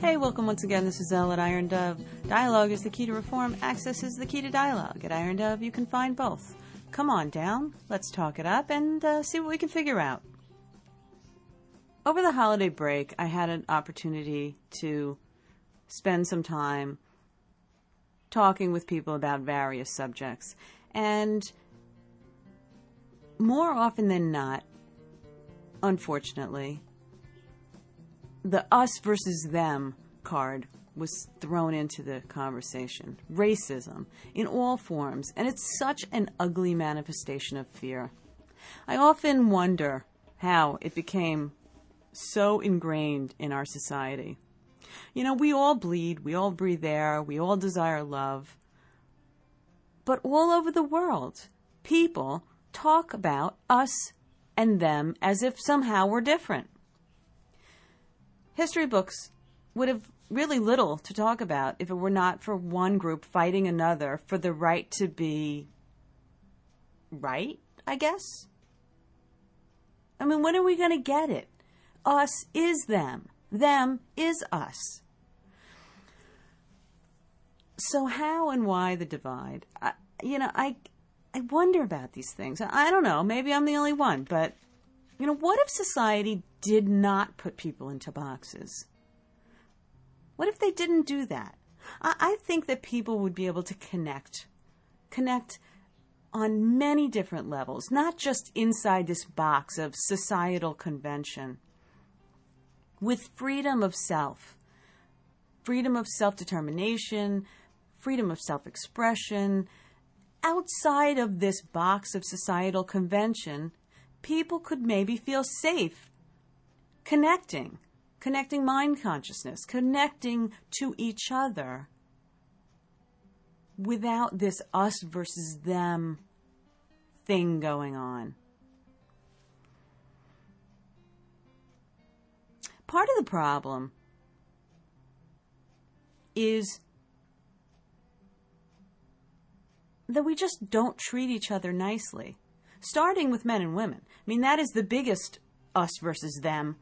Hey, welcome once again. This is Elle at Iron Dove. Dialogue is the key to reform. Access is the key to dialogue. At Iron Dove, you can find both. Come on down. Let's talk it up and uh, see what we can figure out. Over the holiday break, I had an opportunity to spend some time talking with people about various subjects. And more often than not, unfortunately, the us versus them card was thrown into the conversation. Racism in all forms, and it's such an ugly manifestation of fear. I often wonder how it became so ingrained in our society. You know, we all bleed, we all breathe air, we all desire love. But all over the world, people talk about us and them as if somehow we're different. History books would have really little to talk about if it were not for one group fighting another for the right to be right, I guess. I mean, when are we going to get it? Us is them, them is us. So, how and why the divide? I, you know, I, I wonder about these things. I don't know. Maybe I'm the only one, but you know, what if society did not put people into boxes? What if they didn't do that? I, I think that people would be able to connect, connect on many different levels, not just inside this box of societal convention, with freedom of self, freedom of self determination, freedom of self expression. Outside of this box of societal convention, people could maybe feel safe connecting, connecting mind consciousness, connecting to each other without this us versus them thing going on. Part of the problem is that we just don't treat each other nicely starting with men and women. I mean, that is the biggest us versus them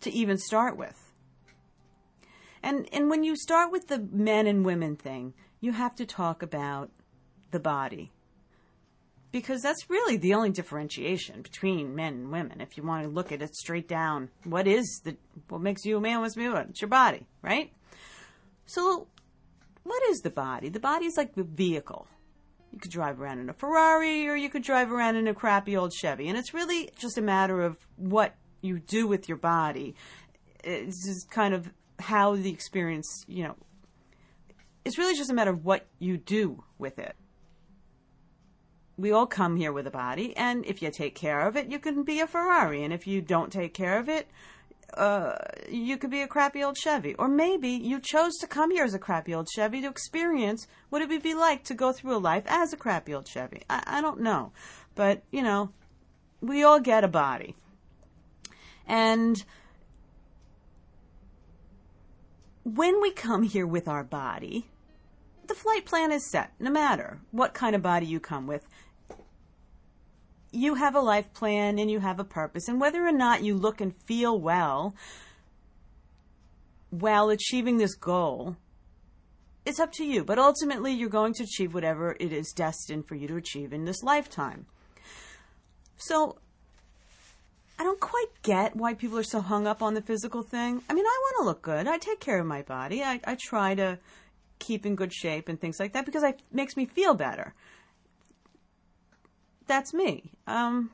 to even start with. And and when you start with the men and women thing, you have to talk about the body. Because that's really the only differentiation between men and women. If you want to look at it straight down, what is the what makes you a man? What's me? It's your body, right? So, what is the body? The body is like the vehicle you could drive around in a Ferrari or you could drive around in a crappy old Chevy. And it's really just a matter of what you do with your body. It's just kind of how the experience, you know, it's really just a matter of what you do with it. We all come here with a body, and if you take care of it, you can be a Ferrari. And if you don't take care of it, uh, you could be a crappy old Chevy. Or maybe you chose to come here as a crappy old Chevy to experience what it would be like to go through a life as a crappy old Chevy. I, I don't know. But, you know, we all get a body. And when we come here with our body, the flight plan is set, no matter what kind of body you come with you have a life plan and you have a purpose, and whether or not you look and feel well while achieving this goal, it's up to you. But ultimately, you're going to achieve whatever it is destined for you to achieve in this lifetime. So, I don't quite get why people are so hung up on the physical thing. I mean, I want to look good. I take care of my body. I, I try to keep in good shape and things like that because it makes me feel better that's me. Um,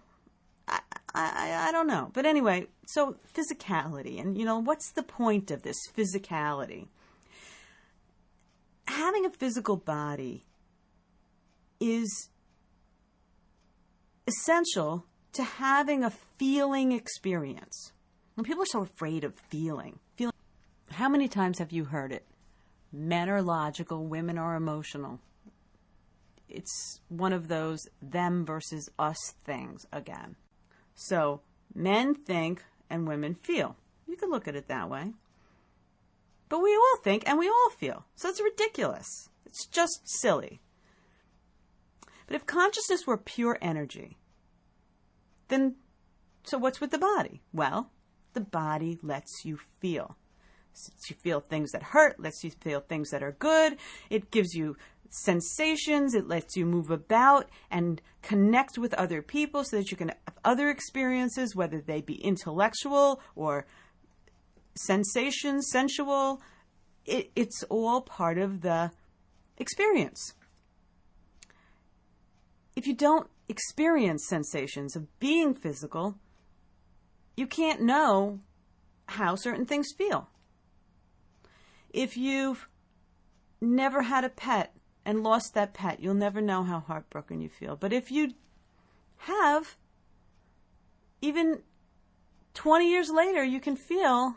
I, I, I don't know. But anyway, so physicality. And, you know, what's the point of this physicality? Having a physical body is essential to having a feeling experience. And people are so afraid of feeling. Feeling. How many times have you heard it? Men are logical, women are emotional it's one of those them versus us things again. So men think and women feel. You can look at it that way. But we all think and we all feel. So it's ridiculous. It's just silly. But if consciousness were pure energy, then so what's with the body? Well, the body lets you feel. lets you feel things that hurt, lets you feel things that are good. It gives you sensations. It lets you move about and connect with other people so that you can have other experiences, whether they be intellectual or sensation, sensual. It, it's all part of the experience. If you don't experience sensations of being physical, you can't know how certain things feel. If you've never had a pet and lost that pet, you'll never know how heartbroken you feel. But if you have, even 20 years later, you can feel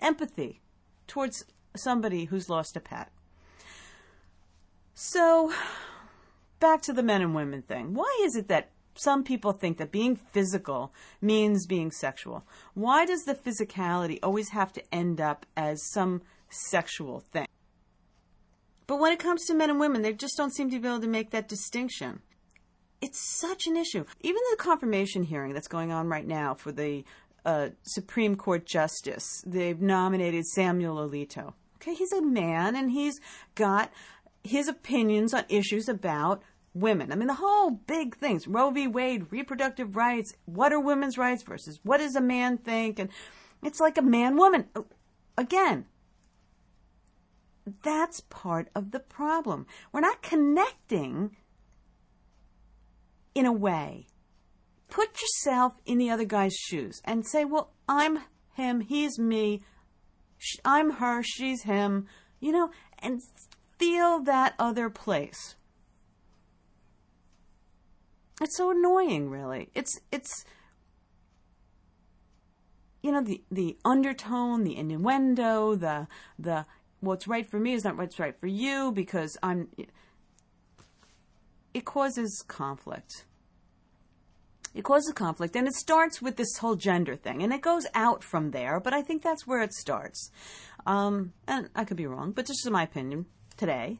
empathy towards somebody who's lost a pet. So, back to the men and women thing. Why is it that some people think that being physical means being sexual? Why does the physicality always have to end up as some sexual thing? But when it comes to men and women, they just don't seem to be able to make that distinction. It's such an issue. Even the confirmation hearing that's going on right now for the uh, Supreme Court Justice, they've nominated Samuel Alito. Okay, he's a man and he's got his opinions on issues about women. I mean, the whole big things Roe v. Wade, reproductive rights, what are women's rights versus what does a man think? And it's like a man woman. Again, that's part of the problem. We're not connecting in a way. Put yourself in the other guy's shoes and say, well, I'm him, he's me, I'm her, she's him, you know, and feel that other place. It's so annoying, really. It's, it's, you know, the, the undertone, the innuendo, the, the, what's right for me is not what's right for you because I'm. It causes conflict. It causes conflict, and it starts with this whole gender thing, and it goes out from there. But I think that's where it starts. Um, and I could be wrong, but this is my opinion today.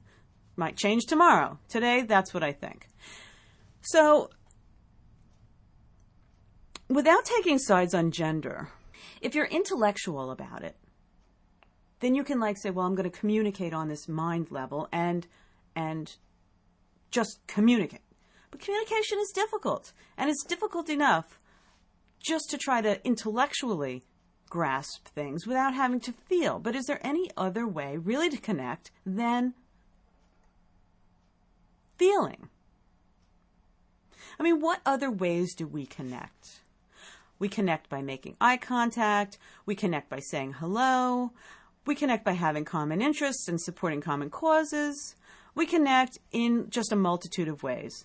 Might change tomorrow. Today, that's what I think. So, without taking sides on gender, if you're intellectual about it, then you can like say, well, I'm going to communicate on this mind level and and just communicate. But communication is difficult, and it's difficult enough just to try to intellectually grasp things without having to feel. But is there any other way really to connect than feeling? I mean, what other ways do we connect? We connect by making eye contact. We connect by saying hello. We connect by having common interests and supporting common causes. We connect in just a multitude of ways.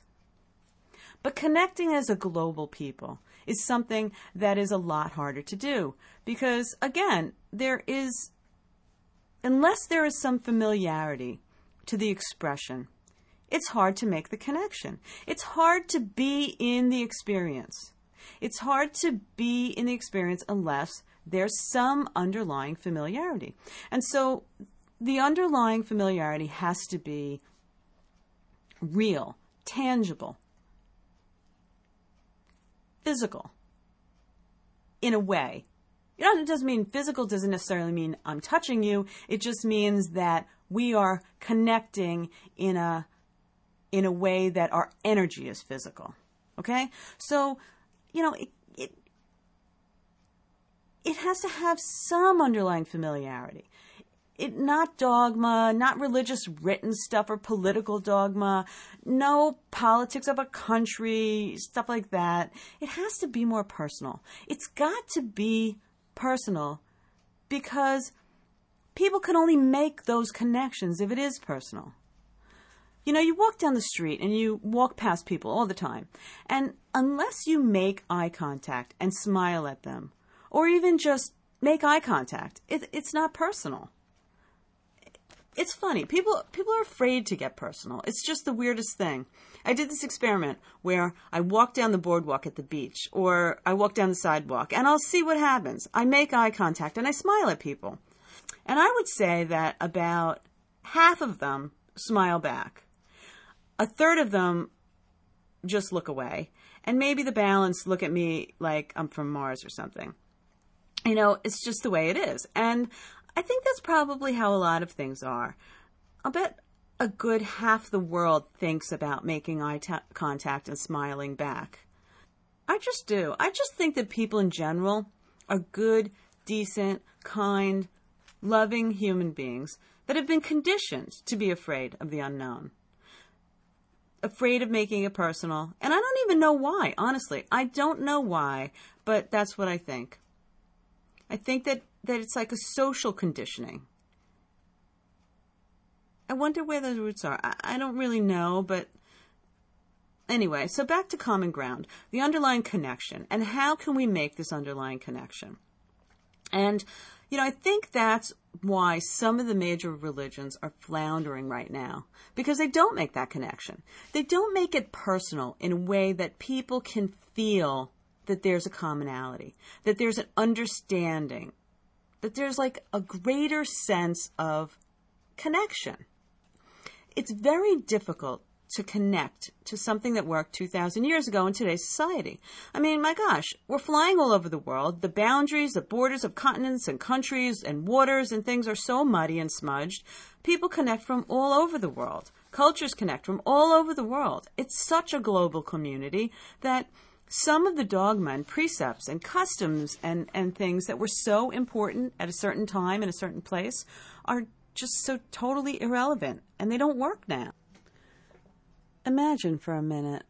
But connecting as a global people is something that is a lot harder to do because, again, there is, unless there is some familiarity to the expression, it's hard to make the connection. It's hard to be in the experience. It's hard to be in the experience unless there's some underlying familiarity. And so the underlying familiarity has to be real, tangible, physical in a way. You know, it doesn't mean physical doesn't necessarily mean I'm touching you. It just means that we are connecting in a in a way that our energy is physical. Okay? So, you know, it, it it has to have some underlying familiarity. It not dogma, not religious written stuff or political dogma, no politics of a country, stuff like that. It has to be more personal. It's got to be personal because people can only make those connections if it is personal. You know, you walk down the street and you walk past people all the time, and unless you make eye contact and smile at them, or even just make eye contact. It, it's not personal. It's funny. People people are afraid to get personal. It's just the weirdest thing. I did this experiment where I walk down the boardwalk at the beach or I walk down the sidewalk and I'll see what happens. I make eye contact and I smile at people. And I would say that about half of them smile back. A third of them just look away. And maybe the balance look at me like I'm from Mars or something. You know, it's just the way it is. And I think that's probably how a lot of things are. I'll bet a good half the world thinks about making eye contact and smiling back. I just do. I just think that people in general are good, decent, kind, loving human beings that have been conditioned to be afraid of the unknown. Afraid of making it personal. And I don't even know why, honestly. I don't know why, but that's what I think. I think that, that it's like a social conditioning. I wonder where those roots are. I, I don't really know, but anyway, so back to common ground, the underlying connection, and how can we make this underlying connection? And, you know, I think that's why some of the major religions are floundering right now because they don't make that connection. They don't make it personal in a way that people can feel that there's a commonality, that there's an understanding, that there's like a greater sense of connection. It's very difficult to connect to something that worked 2,000 years ago in today's society. I mean, my gosh, we're flying all over the world. The boundaries, the borders of continents and countries and waters and things are so muddy and smudged. People connect from all over the world. Cultures connect from all over the world. It's such a global community that some of the dogma and precepts and customs and, and things that were so important at a certain time in a certain place are just so totally irrelevant and they don't work now. Imagine for a minute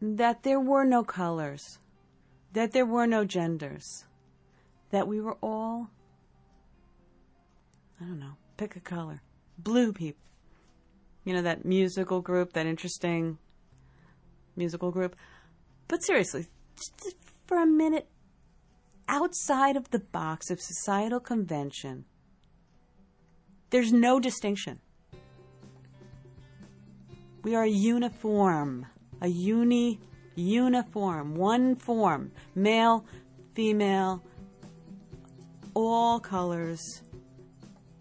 that there were no colors, that there were no genders, that we were all, I don't know, pick a color, blue people. You know, that musical group, that interesting musical group. But seriously, just for a minute, outside of the box of societal convention, there's no distinction. We are uniform, a uni uniform, one form, male, female, all colors,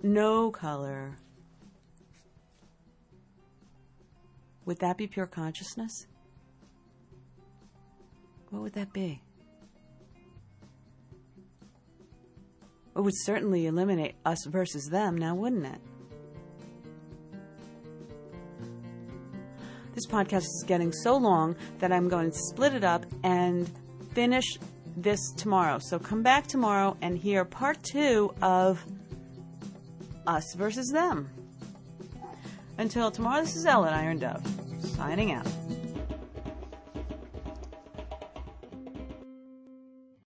no color. Would that be pure consciousness? What would that be? It would certainly eliminate us versus them, now wouldn't it? This podcast is getting so long that I'm going to split it up and finish this tomorrow. So come back tomorrow and hear part two of Us versus Them. Until tomorrow, this is Ellen Iron Dove, signing out.